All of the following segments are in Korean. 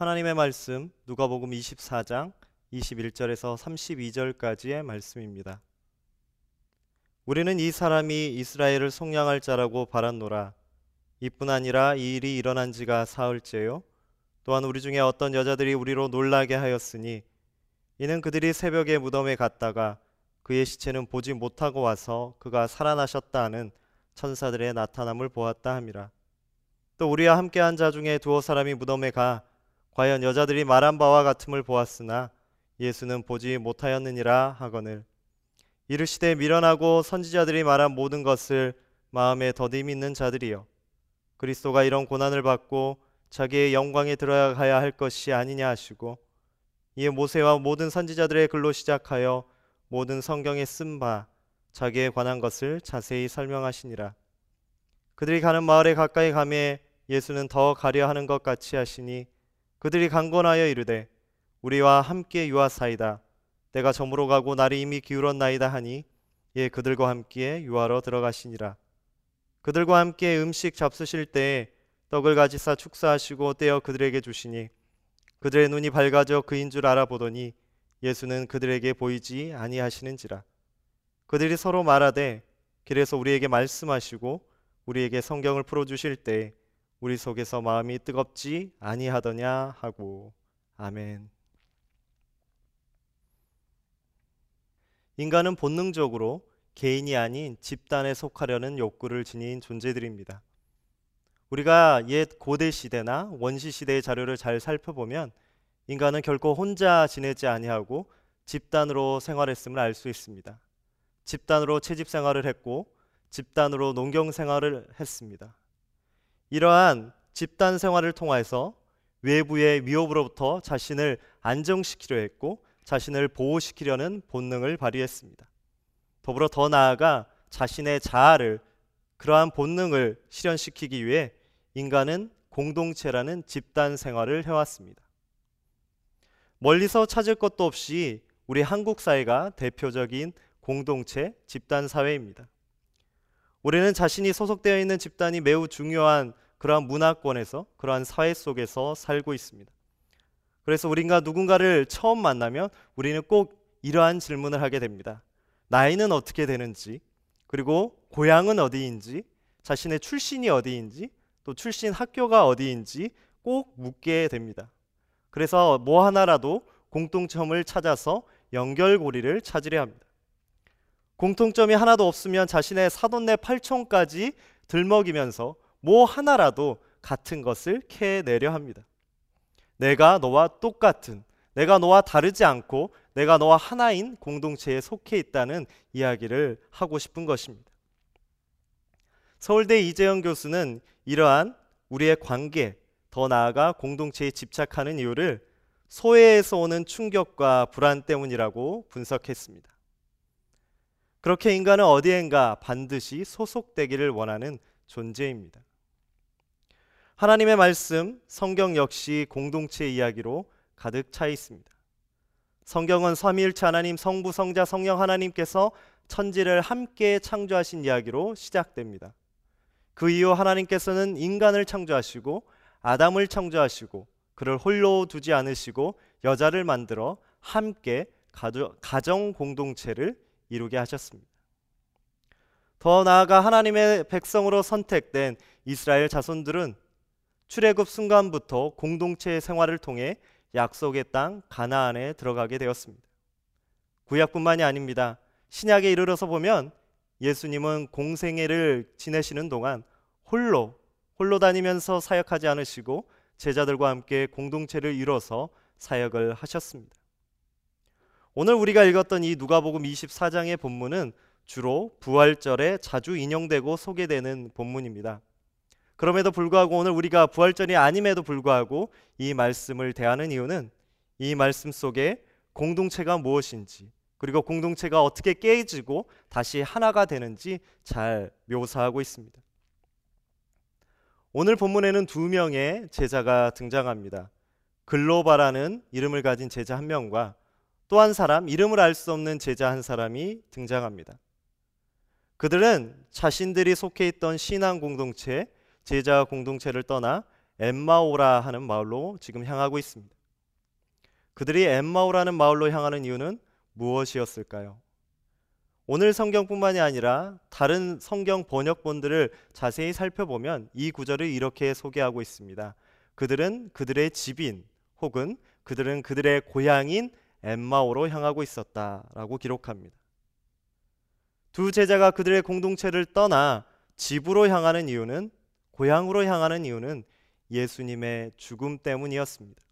하나님의 말씀 누가복음 24장 21절에서 32절까지의 말씀입니다. 우리는 이 사람이 이스라엘을 속량할 자라고 바랐노라. 이뿐 아니라 이 일이 일어난 지가 사흘째요. 또한 우리 중에 어떤 여자들이 우리로 놀라게 하였으니 이는 그들이 새벽에 무덤에 갔다가 그의 시체는 보지 못하고 와서 그가 살아나셨다 하는 천사들의 나타남을 보았다 함이라. 또 우리와 함께한 자 중에 두어 사람이 무덤에 가 과연 여자들이 말한 바와 같음을 보았으나 예수는 보지 못하였느니라 하거늘. 이르시되 미련하고 선지자들이 말한 모든 것을 마음에 더디 믿는 자들이여 그리스도가 이런 고난을 받고 자기의 영광에 들어가야 할 것이 아니냐 하시고 이에 모세와 모든 선지자들의 글로 시작하여 모든 성경에 쓴 바 자기에 관한 것을 자세히 설명하시니라. 그들이 가는 마을에 가까이 가매 예수는 더 가려 하는 것 같이 하시니 그들이 강권하여 이르되 우리와 함께 유하사이다. 내가 저물어 가고 날이 이미 기울었나이다 하니 예 그들과 함께 유하러 들어가시니라. 그들과 함께 음식 잡수실 때에 떡을 가지사 축사하시고 떼어 그들에게 주시니 그들의 눈이 밝아져 그인 줄 알아보더니 예수는 그들에게 보이지 아니하시는지라. 그들이 서로 말하되 길에서 우리에게 말씀하시고 우리에게 성경을 풀어 주실 때 우리 속에서 마음이 뜨겁지 아니하더냐 하고 아멘. 인간은 본능적으로 개인이 아닌 집단에 속하려는 욕구를 지닌 존재들입니다. 우리가 옛 고대 시대나 원시 시대의 자료를 잘 살펴보면 인간은 결코 혼자 지내지 아니하고 집단으로 생활했음을 알 수 있습니다. 집단으로 채집 생활을 했고 집단으로 농경 생활을 했습니다. 이러한 집단 생활을 통해서 외부의 위협으로부터 자신을 안정시키려 했고 자신을 보호시키려는 본능을 발휘했습니다. 더불어 더 나아가 자신의 자아를 그러한 본능을 실현시키기 위해 인간은 공동체라는 집단 생활을 해왔습니다. 멀리서 찾을 것도 없이 우리 한국 사회가 대표적인 공동체 집단 사회입니다. 우리는 자신이 소속되어 있는 집단이 매우 중요한 그러한 문화권에서 그러한 사회 속에서 살고 있습니다. 그래서 우리가 누군가를 처음 만나면 우리는 꼭 이러한 질문을 하게 됩니다. 나이는 어떻게 되는지, 그리고 고향은 어디인지, 자신의 출신이 어디인지, 또 출신 학교가 어디인지 꼭 묻게 됩니다. 그래서 뭐 하나라도 공통점을 찾아서 연결고리를 찾으려 합니다. 공통점이 하나도 없으면 자신의 사돈네 팔촌까지 들먹이면서 뭐 하나라도 같은 것을 캐내려 합니다. 내가 너와 똑같은, 내가 너와 다르지 않고 내가 너와 하나인 공동체에 속해 있다는 이야기를 하고 싶은 것입니다. 서울대 이재영 교수는 이러한 우리의 관계, 더 나아가 공동체에 집착하는 이유를 소외에서 오는 충격과 불안 때문이라고 분석했습니다. 그렇게 인간은 어디엔가 반드시 소속되기를 원하는 존재입니다. 하나님의 말씀, 성경 역시 공동체 이야기로 가득 차 있습니다. 성경은 삼위일체 하나님 성부 성자 성령 하나님께서 천지를 함께 창조하신 이야기로 시작됩니다. 그 이후 하나님께서는 인간을 창조하시고 아담을 창조하시고 그를 홀로 두지 않으시고 여자를 만들어 함께 가정 공동체를 이루게 하셨습니다. 더 나아가 하나님의 백성으로 선택된 이스라엘 자손들은 출애굽 순간부터 공동체 생활을 통해 약속의 땅 가나안에 들어가게 되었습니다. 구약뿐만이 아닙니다. 신약에 이르러서 보면 예수님은 공생애를 지내시는 동안 홀로 홀로 다니면서 사역하지 않으시고 제자들과 함께 공동체를 이뤄서 사역을 하셨습니다. 오늘 우리가 읽었던 이 누가복음 24장의 본문은 주로 부활절에 자주 인용되고 소개되는 본문입니다. 그럼에도 불구하고 오늘 우리가 부활절이 아님에도 불구하고 이 말씀을 대하는 이유는 이 말씀 속에 공동체가 무엇인지 그리고 공동체가 어떻게 깨지고 다시 하나가 되는지 잘 묘사하고 있습니다. 오늘 본문에는 두 명의 제자가 등장합니다. 글로바라는 이름을 가진 제자 한 명과 또 한 사람 이름을 알 수 없는 제자 한 사람이 등장합니다. 그들은 자신들이 속해 있던 신앙 공동체 제자 공동체를 떠나 엠마오라 하는 마을로 지금 향하고 있습니다. 그들이 엠마오라는 마을로 향하는 이유는 무엇이었을까요? 오늘 성경뿐만이 아니라 다른 성경 번역본들을 자세히 살펴보면 이 구절을 이렇게 소개하고 있습니다. 그들은 그들의 집인 혹은 그들은 그들의 고향인 엠마오로 향하고 있었다라고 기록합니다. 두 제자가 그들의 공동체를 떠나 집으로 향하는 이유는 고향으로 향하는 이유는 예수님의 죽음 때문이었습니다.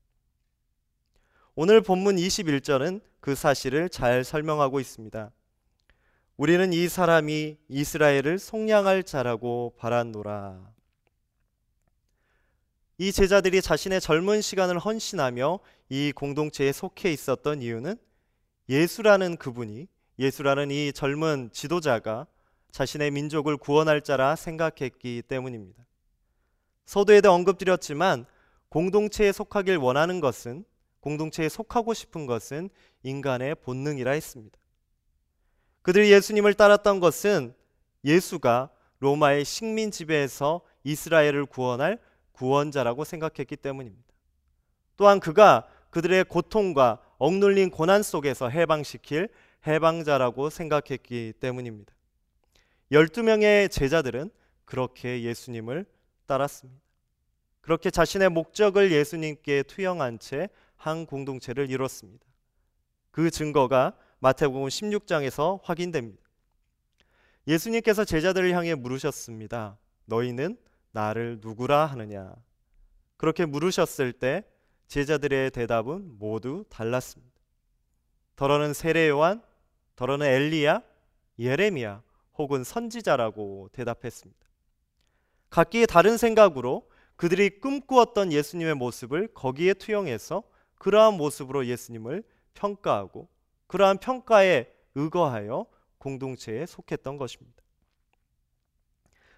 오늘 본문 21절은 그 사실을 잘 설명하고 있습니다. 우리는 이 사람이 이스라엘을 속량할 자라고 바란노라. 이 제자들이 자신의 젊은 시간을 헌신하며 이 공동체에 속해 있었던 이유는 예수라는 그분이 예수라는 이 젊은 지도자가 자신의 민족을 구원할 자라 생각했기 때문입니다. 서두에도 언급드렸지만 공동체에 속하길 원하는 것은 공동체에 속하고 싶은 것은 인간의 본능이라 했습니다. 그들이 예수님을 따랐던 것은 예수가 로마의 식민 지배에서 이스라엘을 구원할 구원자라고 생각했기 때문입니다. 또한 그가 그들의 고통과 억눌린 고난 속에서 해방시킬 해방자라고 생각했기 때문입니다. 12명의 제자들은 그렇게 예수님을 따랐습니다. 그렇게 자신의 목적을 예수님께 투영한 채 한 공동체를 이뤘습니다. 그 증거가 마태복음 16장에서 확인됩니다. 예수님께서 제자들을 향해 물으셨습니다. 너희는 나를 누구라 하느냐? 그렇게 물으셨을 때 제자들의 대답은 모두 달랐습니다. 더러는 세례 요한, 더러는 엘리야, 예레미야 혹은 선지자라고 대답했습니다. 각기 다른 생각으로 그들이 꿈꾸었던 예수님의 모습을 거기에 투영해서 그러한 모습으로 예수님을 평가하고 그러한 평가에 의거하여 공동체에 속했던 것입니다.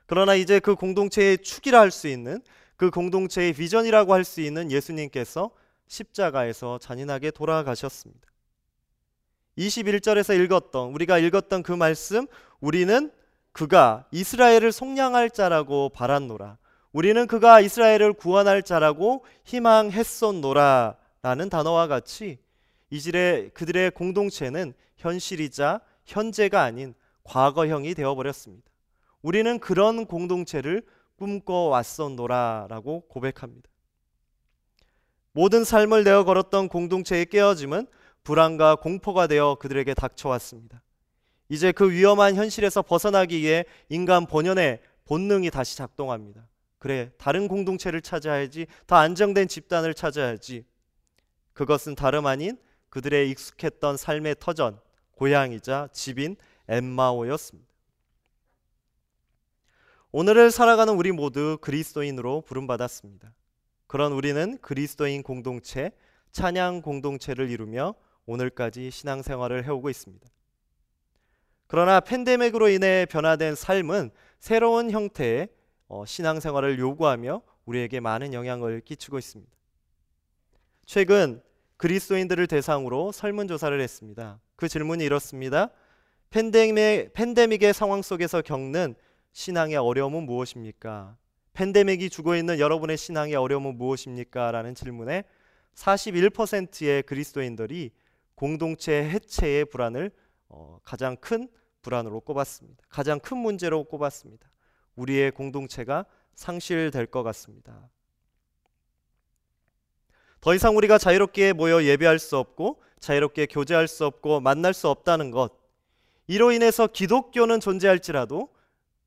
그러나 이제 그 공동체의 축이라 할 수 있는 그 공동체의 비전이라고 할 수 있는 예수님께서 십자가에서 잔인하게 돌아가셨습니다. 21절에서 읽었던 우리가 읽었던 그 말씀 우리는 그가 이스라엘을 속량할 자라고 바란노라. 우리는 그가 이스라엘을 구원할 자라고 희망했었노라 라는 단어와 같이 이질의 그들의 공동체는 현실이자 현재가 아닌 과거형이 되어버렸습니다. 우리는 그런 공동체를 꿈꿔왔었노라라고 고백합니다. 모든 삶을 내어 걸었던 공동체의 깨어짐은 불안과 공포가 되어 그들에게 닥쳐왔습니다. 이제 그 위험한 현실에서 벗어나기 위해 인간 본연의 본능이 다시 작동합니다. 그래, 다른 공동체를 찾아야지, 더 안정된 집단을 찾아야지. 그것은 다름 아닌 그들의 익숙했던 삶의 터전, 고향이자 집인 엠마오였습니다. 오늘을 살아가는 우리 모두 그리스도인으로 부름받았습니다. 그런 우리는 그리스도인 공동체, 찬양 공동체를 이루며 오늘까지 신앙생활을 해오고 있습니다. 그러나 팬데믹으로 인해 변화된 삶은 새로운 형태의 어, 신앙생활을 요구하며 우리에게 많은 영향을 끼치고 있습니다. 최근 그리스도인들을 대상으로 설문조사를 했습니다. 그 질문이 이렇습니다. 팬데믹, 팬데믹의 상황 속에서 겪는 신앙의 어려움은 무엇입니까? 팬데믹이 주고 있는 여러분의 신앙의 어려움은 무엇입니까? 라는 질문에 41%의 그리스도인들이 공동체 해체의 불안을 어, 가장 큰 불안으로 꼽았습니다. 가장 큰 문제로 꼽았습니다. 우리의 공동체가 상실될 것 같습니다. 더 이상 우리가 자유롭게 모여 예배할 수 없고 자유롭게 교제할 수 없고 만날 수 없다는 것. 이로 인해서 기독교는 존재할지라도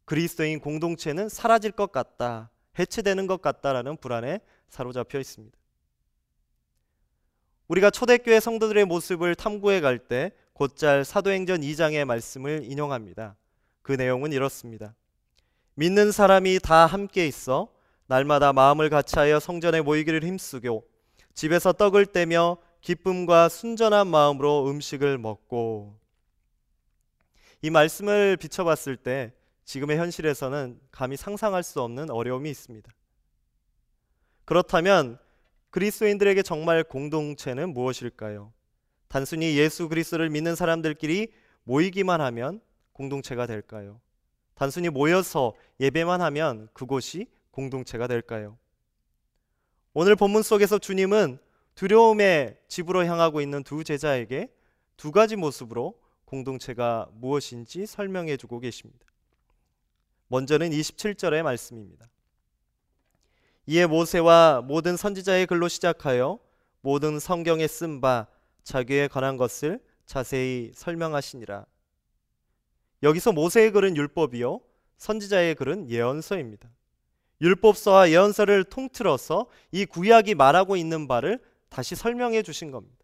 그리스도인 공동체는 사라질 것 같다. 해체되는 것 같다라는 불안에 사로잡혀 있습니다. 우리가 초대교회 성도들의 모습을 탐구해 갈 때 곧잘 사도행전 2장의 말씀을 인용합니다. 그 내용은 이렇습니다. 믿는 사람이 다 함께 있어 날마다 마음을 같이하여 성전에 모이기를 힘쓰고 집에서 떡을 떼며 기쁨과 순전한 마음으로 음식을 먹고 이 말씀을 비춰봤을 때 지금의 현실에서는 감히 상상할 수 없는 어려움이 있습니다. 그렇다면 그리스도인들에게 정말 공동체는 무엇일까요? 단순히 예수 그리스도를 믿는 사람들끼리 모이기만 하면 공동체가 될까요? 단순히 모여서 예배만 하면 그곳이 공동체가 될까요? 오늘 본문 속에서 주님은 두려움의 집으로 향하고 있는 두 제자에게 두 가지 모습으로 공동체가 무엇인지 설명해 주고 계십니다. 먼저는 27절의 말씀입니다. 이에 모세와 모든 선지자의 글로 시작하여 모든 성경에 쓴 바 자기에 관한 것을 자세히 설명하시니라. 여기서 모세의 글은 율법이요 선지자의 글은 예언서입니다. 율법서와 예언서를 통틀어서 이 구약이 말하고 있는 바를 다시 설명해 주신 겁니다.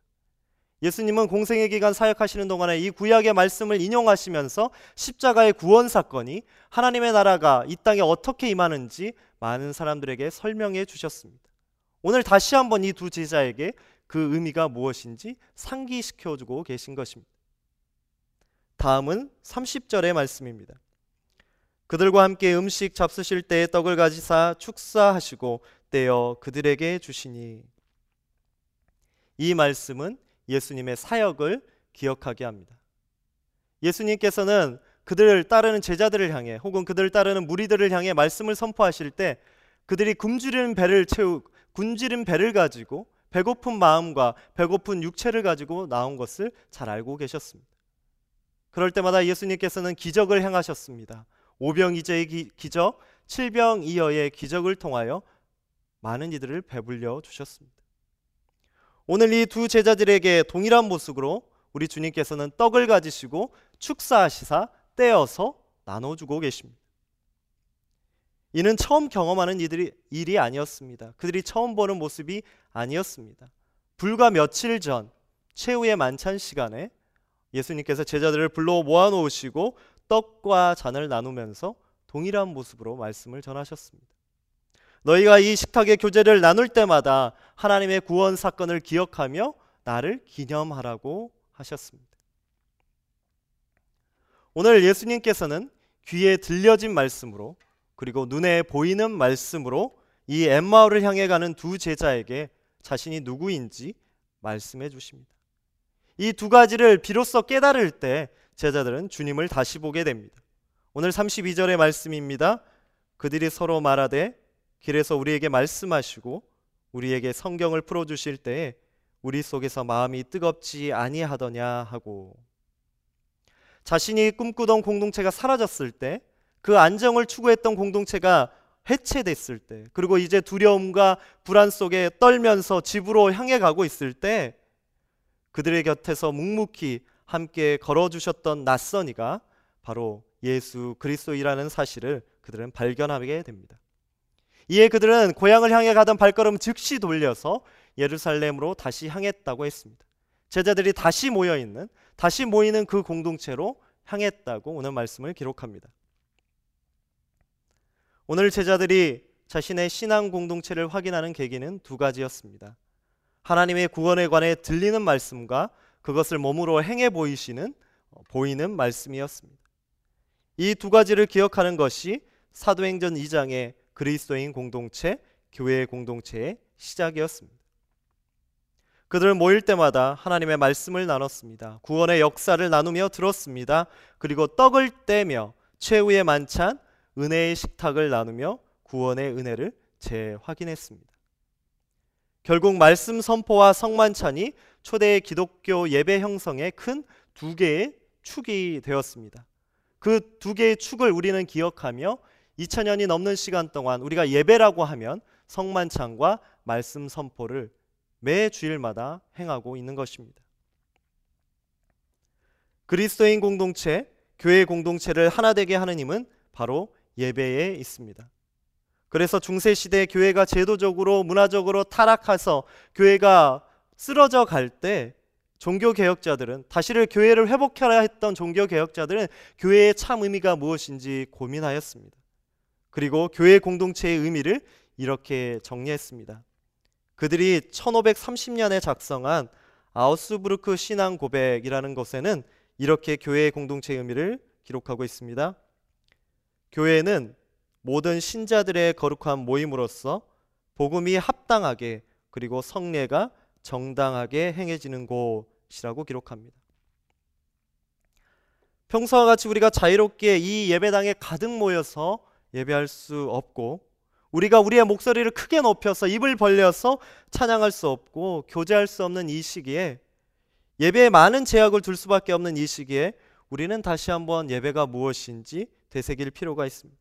예수님은 공생의 기간 사역하시는 동안에 이 구약의 말씀을 인용하시면서 십자가의 구원 사건이 하나님의 나라가 이 땅에 어떻게 임하는지 많은 사람들에게 설명해 주셨습니다. 오늘 다시 한번 이 두 제자에게 그 의미가 무엇인지 상기시켜 주고 계신 것입니다. 다음은 30절의 말씀입니다. 그들과 함께 음식 잡수실 때 떡을 가지사 축사하시고 떼어 그들에게 주시니 이 말씀은 예수님의 사역을 기억하게 합니다. 예수님께서는 그들을 따르는 제자들을 향해 혹은 그들을 따르는 무리들을 향해 말씀을 선포하실 때 그들이 굶주리는 배를 채우 굶주린 배를 가지고 배고픈 마음과 배고픈 육체를 가지고 나온 것을 잘 알고 계셨습니다. 그럴 때마다 예수님께서는 기적을 행하셨습니다. 오병이제의 기 적, 칠병이어의 기적을 통하여 많은 이들을 배불려 주셨습니다. 오늘 이 두 제자들에게 동일한 모습으로 우리 주님께서는 떡을 가지시고 축사하시사 떼어서 나눠주고 계십니다. 이는 처음 경험하는 이들이 일이 아니었습니다. 그들이 처음 보는 모습이 아니었습니다. 불과 며칠 전 최후의 만찬 시간에 예수님께서 제자들을 불러 모아놓으시고 떡과 잔을 나누면서 동일한 모습으로 말씀을 전하셨습니다. 너희가 이 식탁의 교제를 나눌 때마다 하나님의 구원 사건을 기억하며 나를 기념하라고 하셨습니다. 오늘 예수님께서는 귀에 들려진 말씀으로 그리고 눈에 보이는 말씀으로 이 엠마오를 향해 가는 두 제자에게 자신이 누구인지 말씀해 주십니다. 이 두 가지를 비로소 깨달을 때 제자들은 주님을 다시 보게 됩니다. 오늘 32절의 말씀입니다. 그들이 서로 말하되 길에서 우리에게 말씀하시고 우리에게 성경을 풀어 주실 때에 우리 속에서 마음이 뜨겁지 아니하더냐 하고 자신이 꿈꾸던 공동체가 사라졌을 때 그 안정을 추구했던 공동체가 해체됐을 때 그리고 이제 두려움과 불안 속에 떨면서 집으로 향해 가고 있을 때 그들의 곁에서 묵묵히 함께 걸어 주셨던 낯선이가 바로 예수 그리스도이라는 사실을 그들은 발견하게 됩니다. 이에 그들은 고향을 향해 가던 발걸음 즉시 돌려서 예루살렘으로 다시 향했다고 했습니다. 제자들이 다시 모여 있는 다시 모이는 그 공동체로 향했다고 오늘 말씀을 기록합니다. 오늘 제자들이 자신의 신앙 공동체를 확인하는 계기는 두 가지였습니다. 하나님의 구원에 관해 들리는 말씀과 그것을 몸으로 행해 보이시는 보이는 말씀이었습니다. 이 두 가지를 기억하는 것이 사도행전 2장의 그리스도인 공동체, 교회의 공동체의 시작이었습니다. 그들은 모일 때마다 하나님의 말씀을 나눴습니다. 구원의 역사를 나누며 들었습니다. 그리고 떡을 떼며 최후의 만찬, 은혜의 식탁을 나누며 구원의 은혜를 재확인했습니다. 결국 말씀 선포와 성만찬이 초대 기독교 예배 형성의 큰 두 개의 축이 되었습니다. 그 두 개의 축을 우리는 기억하며 2000년이 넘는 시간 동안 우리가 예배라고 하면 성만찬과 말씀 선포를 매 주일마다 행하고 있는 것입니다. 그리스도인 공동체, 교회 공동체를 하나 되게 하는 힘은 바로 예배에 있습니다. 그래서 중세 시대 교회가 제도적으로 문화적으로 타락해서 교회가 쓰러져 갈 때 종교 개혁자들은 다시를 교회를 회복하려 했던 종교 개혁자들은 교회의 참 의미가 무엇인지 고민하였습니다. 그리고 교회 공동체의 의미를 이렇게 정리했습니다. 그들이 1530년에 작성한 아우스부르크 신앙 고백이라는 것에는 이렇게 교회의 공동체의 의미를 기록하고 있습니다. 교회는 모든 신자들의 거룩한 모임으로서 복음이 합당하게 그리고 성례가 정당하게 행해지는 곳이라고 기록합니다. 평소와 같이 우리가 자유롭게 이 예배당에 가득 모여서 예배할 수 없고 우리가 우리의 목소리를 크게 높여서 입을 벌려서 찬양할 수 없고 교제할 수 없는 이 시기에 예배에 많은 제약을 둘 수밖에 없는 이 시기에 우리는 다시 한번 예배가 무엇인지 되새길 필요가 있습니다.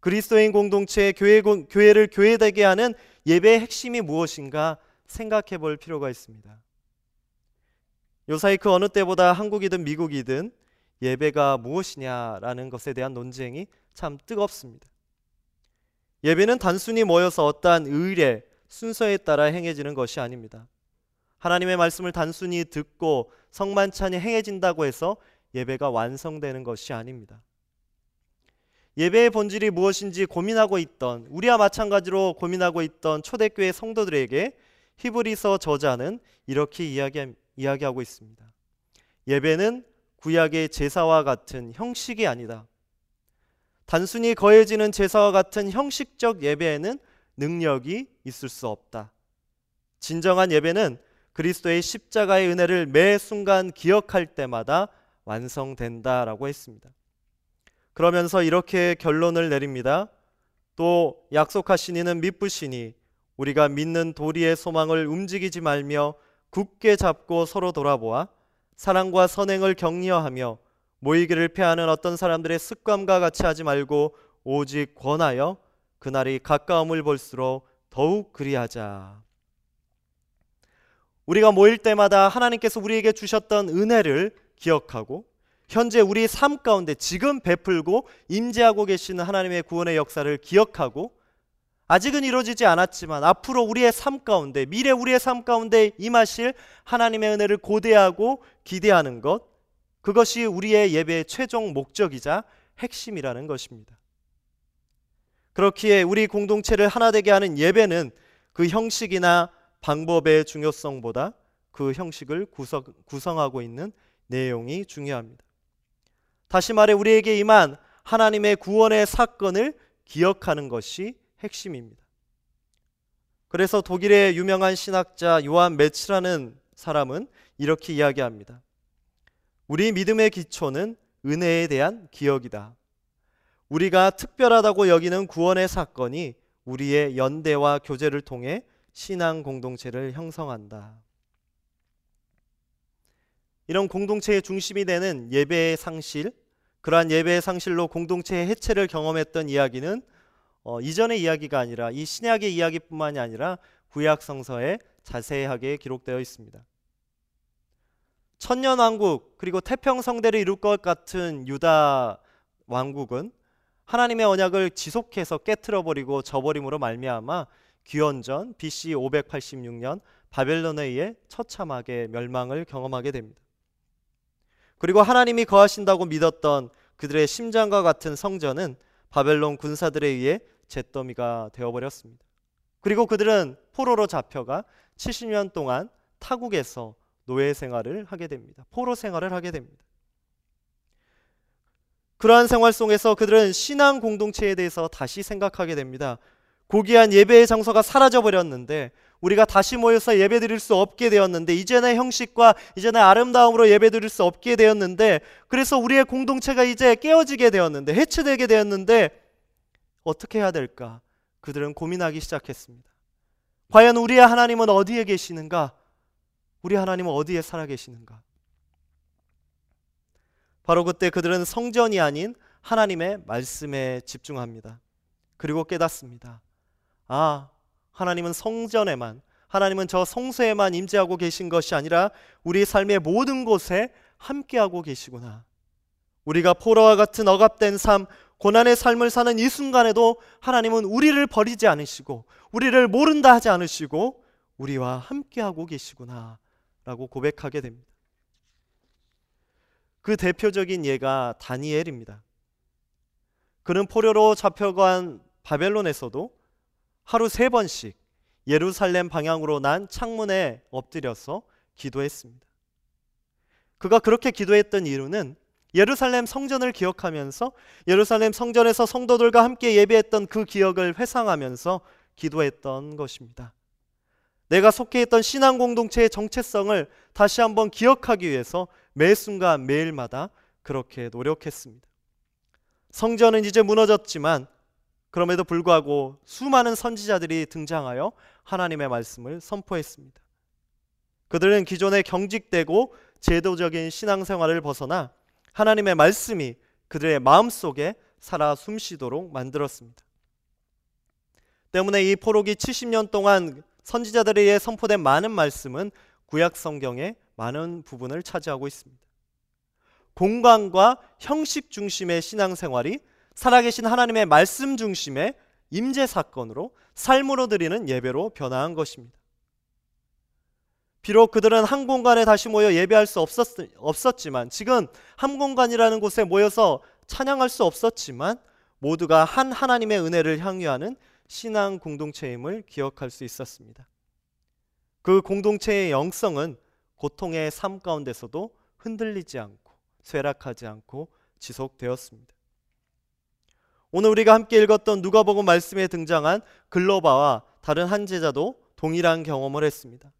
그리스도인 공동체의 교회, 교회를 교회되게 하는 예배의 핵심이 무엇인가 생각해 볼 필요가 있습니다. 요사이 그 어느 때보다 한국이든 미국이든 예배가 무엇이냐라는 것에 대한 논쟁이 참 뜨겁습니다. 예배는 단순히 모여서 어떠한 의례, 순서에 따라 행해지는 것이 아닙니다. 하나님의 말씀을 단순히 듣고 성만찬이 행해진다고 해서 예배가 완성되는 것이 아닙니다. 예배의 본질이 무엇인지 고민하고 있던 우리와 마찬가지로 고민하고 있던 초대교회 성도들에게 히브리서 저자는 이렇게 이야기, 이야기하고 있습니다. 예배는 구약의 제사와 같은 형식이 아니다. 단순히 거해지는 제사와 같은 형식적 예배에는 능력이 있을 수 없다. 진정한 예배는 그리스도의 십자가의 은혜를 매 순간 기억할 때마다 완성된다라고 했습니다. 그러면서 이렇게 결론을 내립니다. 또 약속하신 이는 믿으시니 우리가 믿는 도리의 소망을 움직이지 말며 굳게 잡고 서로 돌아보아 사랑과 선행을 격려하며 모이기를 패하는 어떤 사람들의 습관과 같이 하지 말고 오직 권하여 그날이 가까움을 볼수록 더욱 그리하자. 우리가 모일 때마다 하나님께서 우리에게 주셨던 은혜를 기억하고 현재 우리 삶 가운데 지금 베풀고 임재하고 계시는 하나님의 구원의 역사를 기억하고 아직은 이루어지지 않았지만 앞으로 우리의 삶 가운데 미래 우리의 삶 가운데 임하실 하나님의 은혜를 고대하고 기대하는 것 그것이 우리의 예배의 최종 목적이자 핵심이라는 것입니다. 그렇기에 우리 공동체를 하나 되게 하는 예배는 그 형식이나 방법의 중요성보다 그 형식을 구성, 구성하고 있는 내용이 중요합니다. 다시 말해 우리에게 임한 하나님의 구원의 사건을 기억하는 것이 핵심입니다. 그래서 독일의 유명한 신학자 요한 메츠라는 사람은 이렇게 이야기합니다. 우리 믿음의 기초는 은혜에 대한 기억이다. 우리가 특별하다고 여기는 구원의 사건이 우리의 연대와 교제를 통해 신앙 공동체를 형성한다. 이런 공동체의 중심이 되는 예배의 상실, 그러한 예배의 상실로 공동체의 해체를 경험했던 이야기는 어, 이전의 이야기가 아니라 이 신약의 이야기뿐만이 아니라 구약 성서에 자세하게 기록되어 있습니다. 천년 왕국 그리고 태평 성대를 이룰 것 같은 유다 왕국은 하나님의 언약을 지속해서 깨뜨려 버리고 저버림으로 말미암아 귀원전 BC 586년 바벨론에 의해 처참하게 멸망을 경험하게 됩니다. 그리고 하나님이 거하신다고 믿었던 그들의 심장과 같은 성전은 바벨론 군사들에 의해 잿더미가 되어버렸습니다. 그리고 그들은 포로로 잡혀가 70년 동안 타국에서 노예 생활을 하게 됩니다. 포로 생활을 하게 됩니다. 그러한 생활 속에서 그들은 신앙 공동체에 대해서 다시 생각하게 됩니다. 고귀한 예배의 장소가 사라져 버렸는데 우리가 다시 모여서 예배 드릴 수 없게 되었는데 이전의 형식과 이전의 아름다움으로 예배 드릴 수 없게 되었는데 그래서 우리의 공동체가 이제 깨어지게 되었는데 해체되게 되었는데 어떻게 해야 될까? 그들은 고민하기 시작했습니다. 과연 우리의 하나님은 어디에 계시는가? 우리 하나님은 어디에 살아 계시는가? 바로 그때 그들은 성전이 아닌 하나님의 말씀에 집중합니다. 그리고 깨닫습니다. 아, 하나님은 성전에만, 하나님은 저 성소에만 임재하고 계신 것이 아니라 우리 삶의 모든 곳에 함께하고 계시구나. 우리가 포로와 같은 억압된 삶, 고난의 삶을 사는 이 순간에도 하나님은 우리를 버리지 않으시고 우리를 모른다 하지 않으시고 우리와 함께하고 계시구나 라고 고백하게 됩니다. 그 대표적인 예가 다니엘입니다. 그는 포로로 잡혀간 바벨론에서도 하루 세 번씩 예루살렘 방향으로 난 창문에 엎드려서 기도했습니다. 그가 그렇게 기도했던 이유는 예루살렘 성전을 기억하면서 예루살렘 성전에서 성도들과 함께 예배했던 그 기억을 회상하면서 기도했던 것입니다. 내가 속해 있던 신앙 공동체의 정체성을 다시 한번 기억하기 위해서 매 순간 매일마다 그렇게 노력했습니다. 성전은 이제 무너졌지만 그럼에도 불구하고 수많은 선지자들이 등장하여 하나님의 말씀을 선포했습니다. 그들은 기존의 경직되고 제도적인 신앙생활을 벗어나 하나님의 말씀이 그들의 마음속에 살아 숨쉬도록 만들었습니다. 때문에 이 포로기 70년 동안 선지자들에 의해 선포된 많은 말씀은 구약 성경의 많은 부분을 차지하고 있습니다. 공간과 형식 중심의 신앙생활이 살아계신 하나님의 말씀 중심의 임재 사건으로 삶으로 드리는 예배로 변화한 것입니다. 비록 그들은 한 공간에 다시 모여 예배할 수 없었, 없었지만 지금 한 공간이라는 곳에 모여서 찬양할 수 없었지만 모두가 한 하나님의 은혜를 향유하는 신앙 공동체임을 기억할 수 있었습니다. 그 공동체의 영성은 고통의 삶 가운데서도 흔들리지 않고 쇠락하지 않고 지속되었습니다. 오늘 우리가 함께 읽었던 누가복음 말씀에 등장한 글로바와 다른 한 제자도 동일한 경험을 했습니다.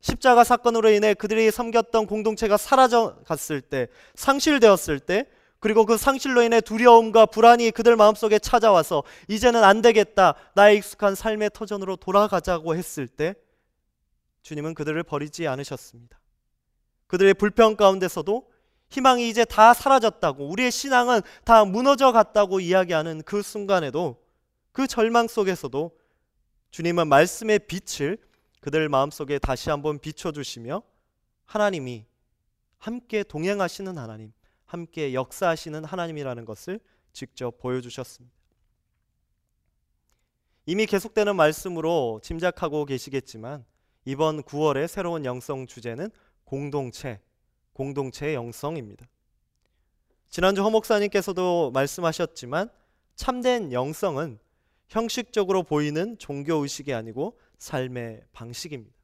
십자가 사건으로 인해 그들이 섬겼던 공동체가 사라져 갔을 때, 상실되었을 때, 그리고 그 상실로 인해 두려움과 불안이 그들 마음속에 찾아와서 이제는 안 되겠다. 나의 익숙한 삶의 터전으로 돌아가자고 했을 때 주님은 그들을 버리지 않으셨습니다. 그들의 불평 가운데서도 희망이 이제 다 사라졌다고 우리의 신앙은 다 무너져 갔다고 이야기하는 그 순간에도 그 절망 속에서도 주님은 말씀의 빛을 그들 마음속에 다시 한번 비춰 주시며 하나님이 함께 동행하시는 하나님 함께 역사하시는 하나님이라는 것을 직접 보여주셨습니다. 이미 계속되는 말씀으로 짐작하고 계시겠지만 이번 9월의 새로운 영성 주제는 공동체, 공동체의 영성입니다. 지난주 허 목사님께서도 말씀하셨지만 참된 영성은 형식적으로 보이는 종교 의식이 아니고 삶의 방식입니다.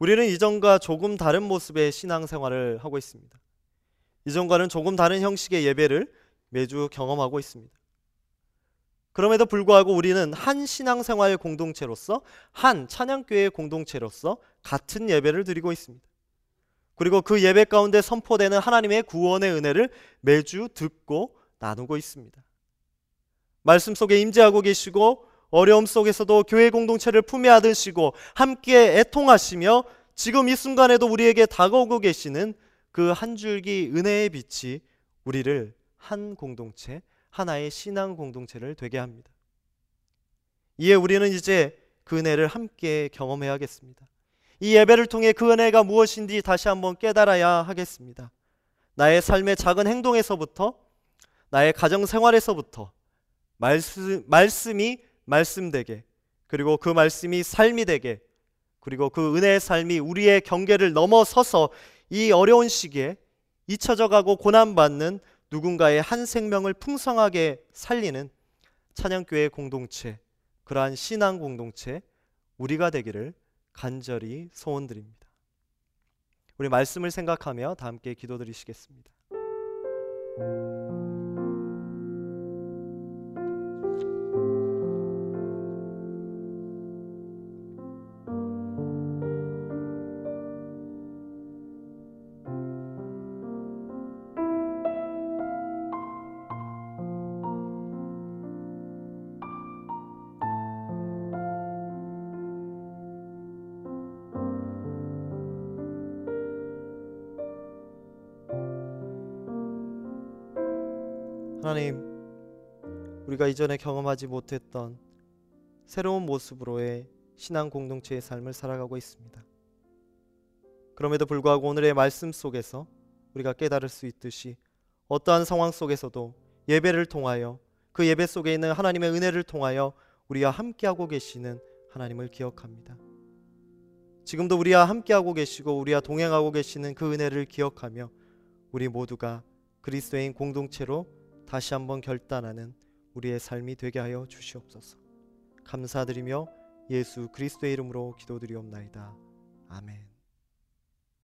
우리는 이전과 조금 다른 모습의 신앙생활을 하고 있습니다. 이전과는 조금 다른 형식의 예배를 매주 경험하고 있습니다. 그럼에도 불구하고 우리는 한 신앙생활 공동체로서 한 찬양교회 공동체로서 같은 예배를 드리고 있습니다. 그리고 그 예배 가운데 선포되는 하나님의 구원의 은혜를 매주 듣고 나누고 있습니다. 말씀 속에 임재하고 계시고 어려움 속에서도 교회 공동체를 품에 안으시고 함께 애통하시며 지금 이 순간에도 우리에게 다가오고 계시는 그 한 줄기 은혜의 빛이 우리를 한 공동체, 하나의 신앙 공동체를 되게 합니다. 이에 우리는 이제 그 은혜를 함께 경험해야겠습니다. 이 예배를 통해 그 은혜가 무엇인지 다시 한번 깨달아야 하겠습니다. 나의 삶의 작은 행동에서부터 나의 가정 생활에서부터 말씀, 말씀이 말씀 되게 그리고 그 말씀이 삶이 되게 그리고 그 은혜의 삶이 우리의 경계를 넘어서서 이 어려운 시기에 잊혀져 가고 고난 받는 누군가의 한 생명을 풍성하게 살리는 찬양교회 공동체, 그러한 신앙 공동체 우리가 되기를 간절히 소원드립니다. 우리 말씀을 생각하며 다 함께 기도드리시겠습니다. 하나님, 우리가 이전에 경험하지 못했던 새로운 모습으로의 신앙 공동체의 삶을 살아가고 있습니다. 그럼에도 불구하고 오늘의 말씀 속에서 우리가 깨달을 수 있듯이 어떠한 상황 속에서도 예배를 통하여 그 예배 속에 있는 하나님의 은혜를 통하여 우리와 함께하고 계시는 하나님을 기억합니다. 지금도 우리와 함께하고 계시고 우리와 동행하고 계시는 그 은혜를 기억하며 우리 모두가 그리스도인 공동체로 다시 한번 결단하는 우리의 삶이 되게 하여 주시옵소서. 감사드리며 예수 그리스도의 이름으로 기도드리옵나이다. 아멘.